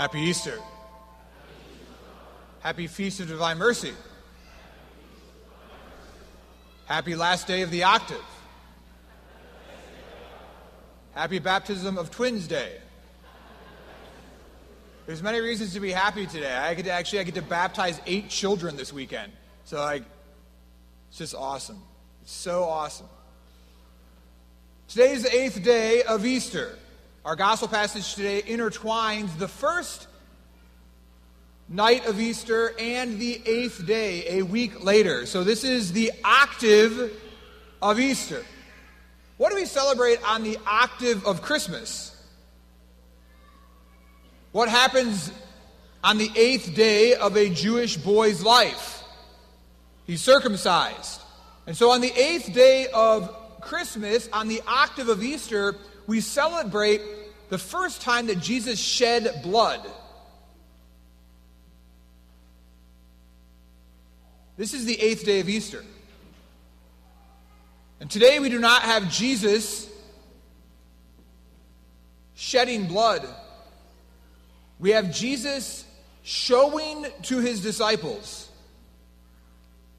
Happy Easter. Happy Feast of Divine Mercy. Happy last day of the octave. Happy baptism of twins day. There's many reasons to be happy today. I get to actually I get to baptize eight children this weekend. So like it's just awesome. It's so awesome. Today is the eighth day of Easter. Our gospel passage today intertwines the first night of Easter and the eighth day, a week later. So this is the octave of Easter. What do we celebrate on the octave of Christmas? What happens on the eighth day of a Jewish boy's life? He's circumcised. And so on the eighth day of Christmas, on the octave of Easter, we celebrate the first time that Jesus shed blood. This is the eighth day of Easter. And today we do not have Jesus shedding blood. We have Jesus showing to his disciples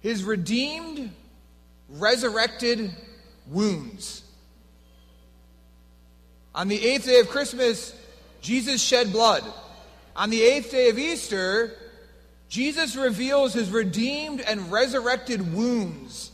his redeemed, resurrected wounds. On the eighth day of Christmas, Jesus shed blood. On the eighth day of Easter, Jesus reveals his redeemed and resurrected wounds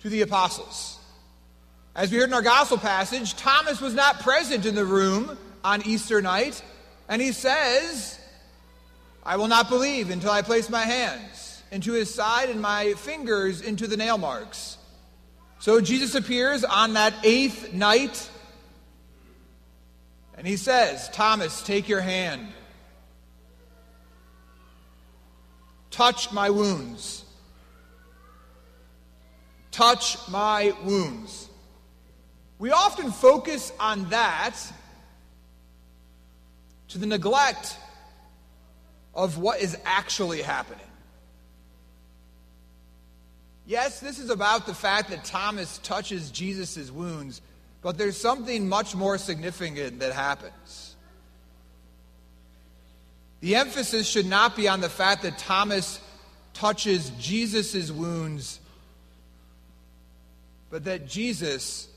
to the apostles. As we heard in our gospel passage, Thomas was not present in the room on Easter night, and he says, I will not believe until I place my hands into his side and my fingers into the nail marks. So Jesus appears on that eighth night and he says, Thomas, take your hand. Touch my wounds. Touch my wounds. We often focus on that to the neglect of what is actually happening. Yes, this is about the fact that Thomas touches Jesus' wounds, but there's something much more significant that happens. The emphasis should not be on the fact that Thomas touches Jesus' wounds, but that Jesus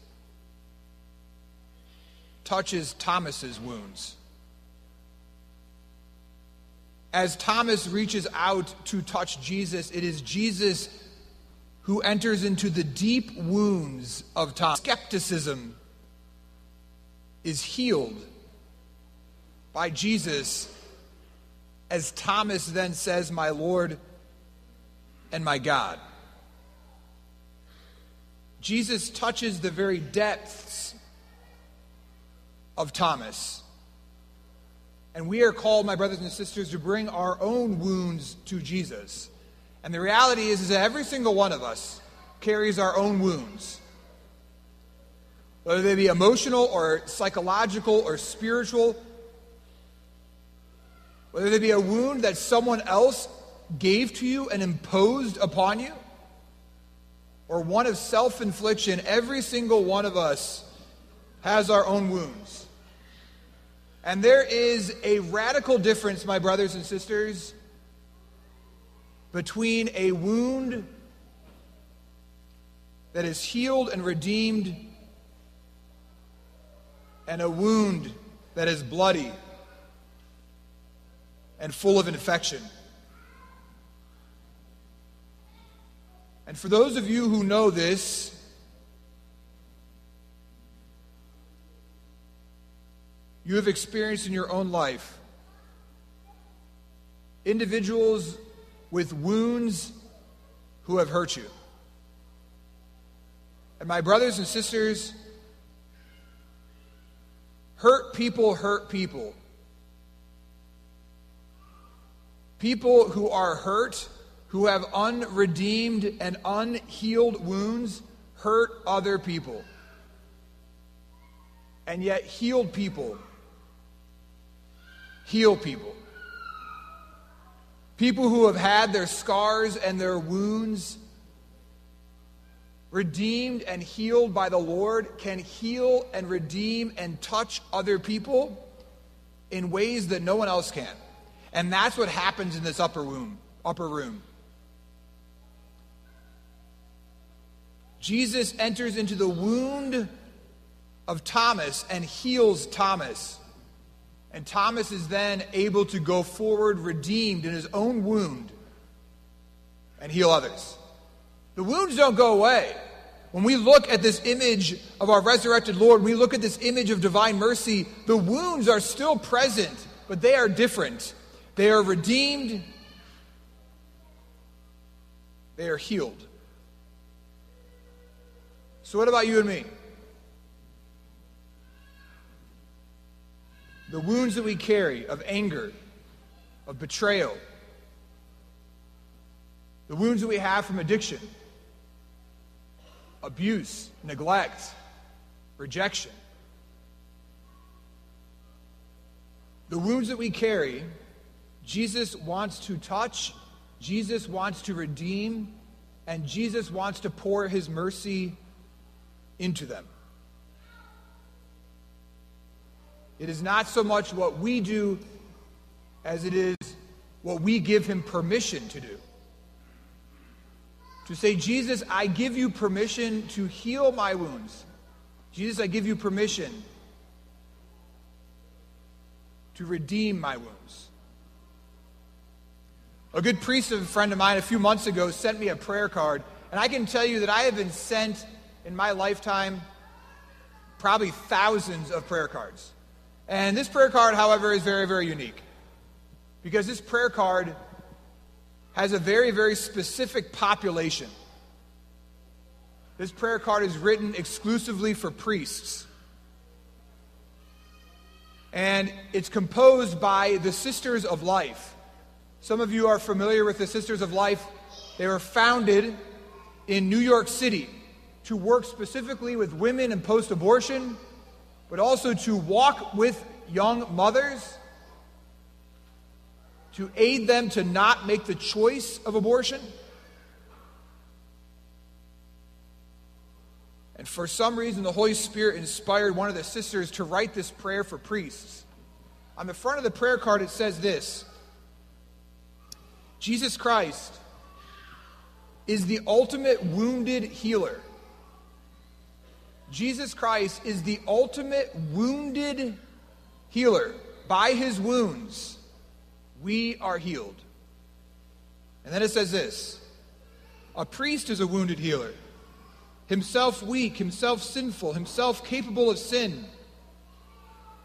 touches Thomas's wounds. As Thomas reaches out to touch Jesus, it is Jesus who enters into the deep wounds of Thomas. Skepticism is healed by Jesus as Thomas then says, My Lord and my God. Jesus touches the very depths of Thomas. And we are called, my brothers and sisters, to bring our own wounds to Jesus. And the reality is, is that every single one of us carries our own wounds. Whether they be emotional or psychological or spiritual, whether they be a wound that someone else gave to you and imposed upon you, or one of self infliction, every single one of us has our own wounds. And there is a radical difference, my brothers and sisters, between a wound that is healed and redeemed and a wound that is bloody and full of infection. And for those of you who know this, you have experienced in your own life individuals with wounds who have hurt you. And my brothers and sisters, hurt people hurt people. People who are hurt, who have unredeemed and unhealed wounds, hurt other people. And yet, healed people heal people. People who have had their scars and their wounds redeemed and healed by the Lord can heal and redeem and touch other people in ways that no one else can. And that's what happens in this upper room, upper room. Jesus enters into the wound of Thomas and heals Thomas. And Thomas is then able to go forward redeemed in his own wound and heal others. The wounds don't go away. When we look at this image of our resurrected Lord, we look at this image of divine mercy, the wounds are still present, but they are different. They are redeemed, they are healed. So, what about you and me? The wounds that we carry of anger, of betrayal, the wounds that we have from addiction, abuse, neglect, rejection. The wounds that we carry, Jesus wants to touch, Jesus wants to redeem, and Jesus wants to pour his mercy into them. It is not so much what we do as it is what we give him permission to do. To say, Jesus, I give you permission to heal my wounds. Jesus, I give you permission to redeem my wounds. A good priest, a friend of mine, a few months ago sent me a prayer card, and I can tell you that I have been sent in my lifetime probably thousands of prayer cards. And this prayer card, however, is very, very unique. Because this prayer card has a very, very specific population. This prayer card is written exclusively for priests. And it's composed by the Sisters of Life. Some of you are familiar with the Sisters of Life. They were founded in New York City to work specifically with women in post abortion, but also to walk with young mothers, to aid them to not make the choice of abortion. And for some reason, the Holy Spirit inspired one of the sisters to write this prayer for priests. On the front of the prayer card, it says this Jesus Christ is the ultimate wounded healer. Jesus Christ is the ultimate wounded healer. By his wounds, we are healed. And then it says this A priest is a wounded healer, himself weak, himself sinful, himself capable of sin,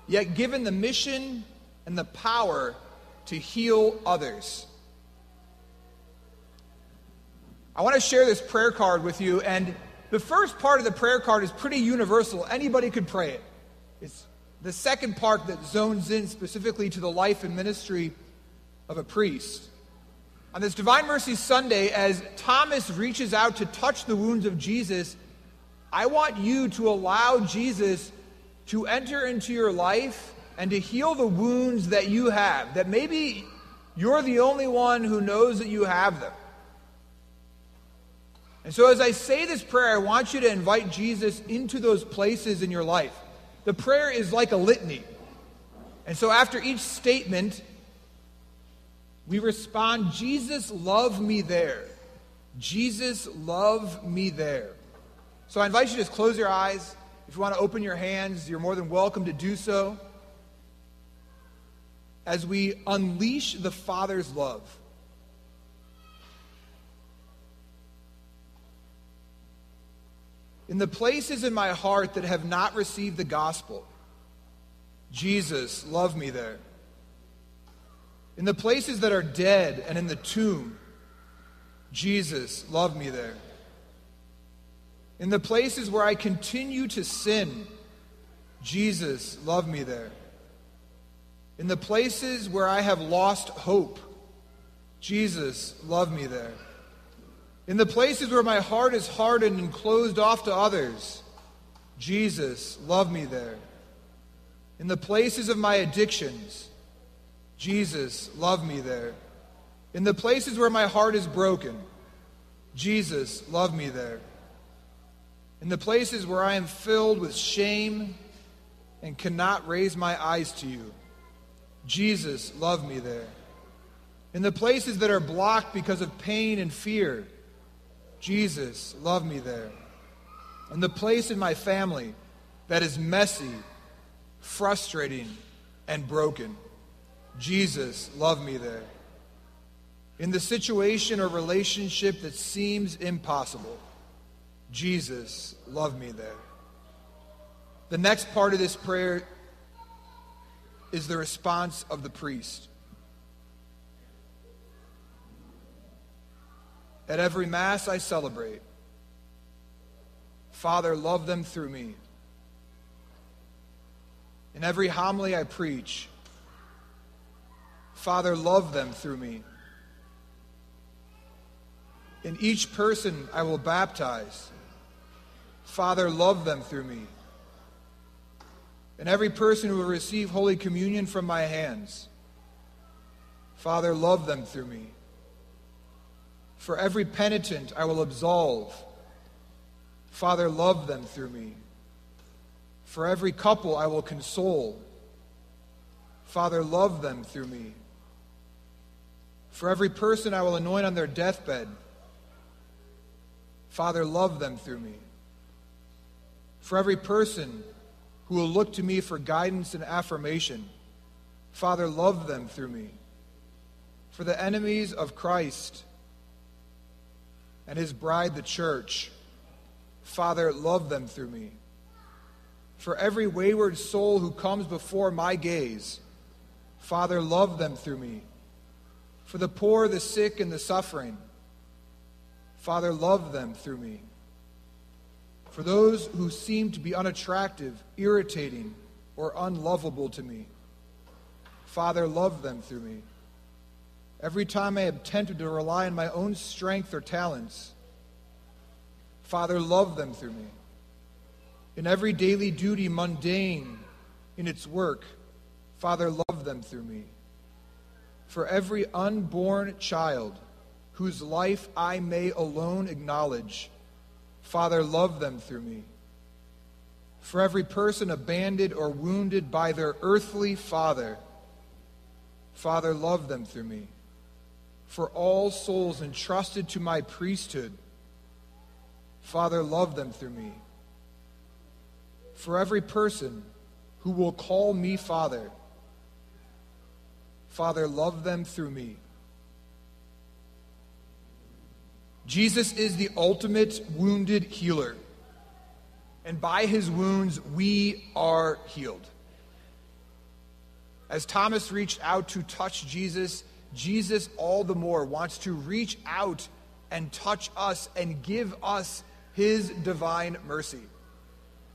yet given the mission and the power to heal others. I want to share this prayer card with you, and the first part of the prayer card is pretty universal. Anybody could pray it. It's the second part that zones in specifically to the life and ministry of a priest. On this Divine Mercy Sunday, as Thomas reaches out to touch the wounds of Jesus, I want you to allow Jesus to enter into your life and to heal the wounds that you have, that maybe you're the only one who knows that you have them. And so, as I say this prayer, I want you to invite Jesus into those places in your life. The prayer is like a litany. And so, after each statement, we respond, Jesus, love me there. Jesus, love me there. So, I invite you to just close your eyes. If you want to open your hands, you're more than welcome to do so. As we unleash the Father's love. In the places in my heart that have not received the gospel, Jesus, love me there. In the places that are dead and in the tomb, Jesus, love me there. In the places where I continue to sin, Jesus, love me there. In the places where I have lost hope, Jesus, love me there. In the places where my heart is hardened and closed off to others, Jesus, love me there. In the places of my addictions, Jesus, love me there. In the places where my heart is broken, Jesus, love me there. In the places where I am filled with shame and cannot raise my eyes to you, Jesus, love me there. In the places that are blocked because of pain and fear, Jesus, love me there. In the place in my family that is messy, frustrating, and broken, Jesus, love me there. In the situation or relationship that seems impossible, Jesus, love me there. The next part of this prayer is the response of the priest. At every Mass I celebrate, Father, love them through me. In every homily I preach, Father, love them through me. In each person I will baptize, Father, love them through me. And every person who will receive Holy Communion from my hands, Father, love them through me. For every penitent I will absolve, Father, love them through me. For every couple I will console, Father, love them through me. For every person I will anoint on their deathbed, Father, love them through me. For every person who will look to me for guidance and affirmation, Father, love them through me. For the enemies of Christ and his bride, the church, Father, love them through me. For every wayward soul who comes before my gaze, Father, love them through me. For the poor, the sick, and the suffering, Father, love them through me. For those who seem to be unattractive, irritating, or unlovable to me, Father, love them through me. Every time I am tempted to rely on my own strength or talents, Father, love them through me. In every daily duty, mundane in its work, Father, love them through me. For every unborn child whose life I may alone acknowledge, Father, love them through me. For every person abandoned or wounded by their earthly father, Father, love them through me. For all souls entrusted to my priesthood, Father, love them through me. For every person who will call me Father, Father, love them through me. Jesus is the ultimate wounded healer. And by his wounds, we are healed. As Thomas reached out to touch Jesus, Jesus all the more wants to reach out and touch us and give us his divine mercy.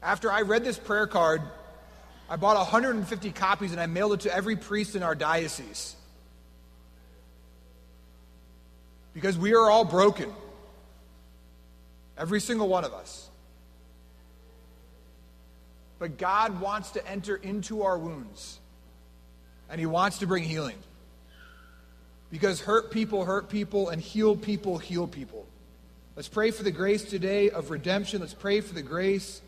After I read this prayer card, I bought 150 copies and I mailed it to every priest in our diocese. Because we are all broken. Every single one of us. But God wants to enter into our wounds, and He wants to bring healing. Because hurt people hurt people, and healed people heal people. Let's pray for the grace today of redemption. Let's pray for the grace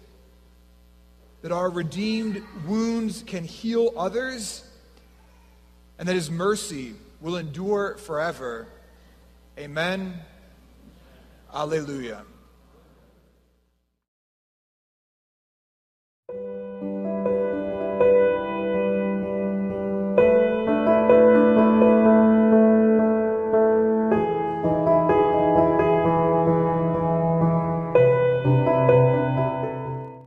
that our redeemed wounds can heal others, and that His mercy will endure forever. Amen. Alleluia.